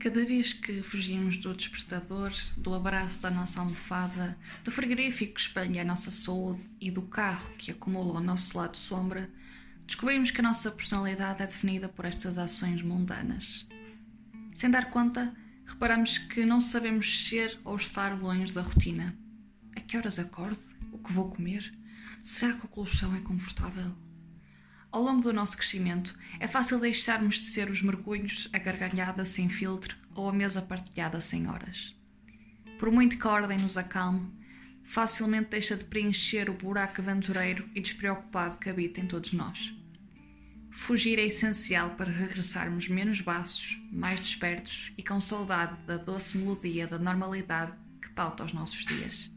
Cada vez que fugimos do despertador, do abraço da nossa almofada, do frigorífico que espelha a nossa saúde e do carro que acumula ao nosso lado sombra, descobrimos que a nossa personalidade é definida por estas ações mundanas. Sem dar conta, reparamos que não sabemos ser ou estar longe da rotina. A que horas acordo? O que vou comer? Será que o colchão é confortável? Ao longo do nosso crescimento, é fácil deixarmos de ser os mergulhos, a gargalhada sem filtro ou a mesa partilhada sem horas. Por muito que a ordem nos acalme, facilmente deixa de preencher o buraco aventureiro e despreocupado que habita em todos nós. Fugir é essencial para regressarmos menos baços, mais despertos e com saudade da doce melodia da normalidade que pauta os nossos dias.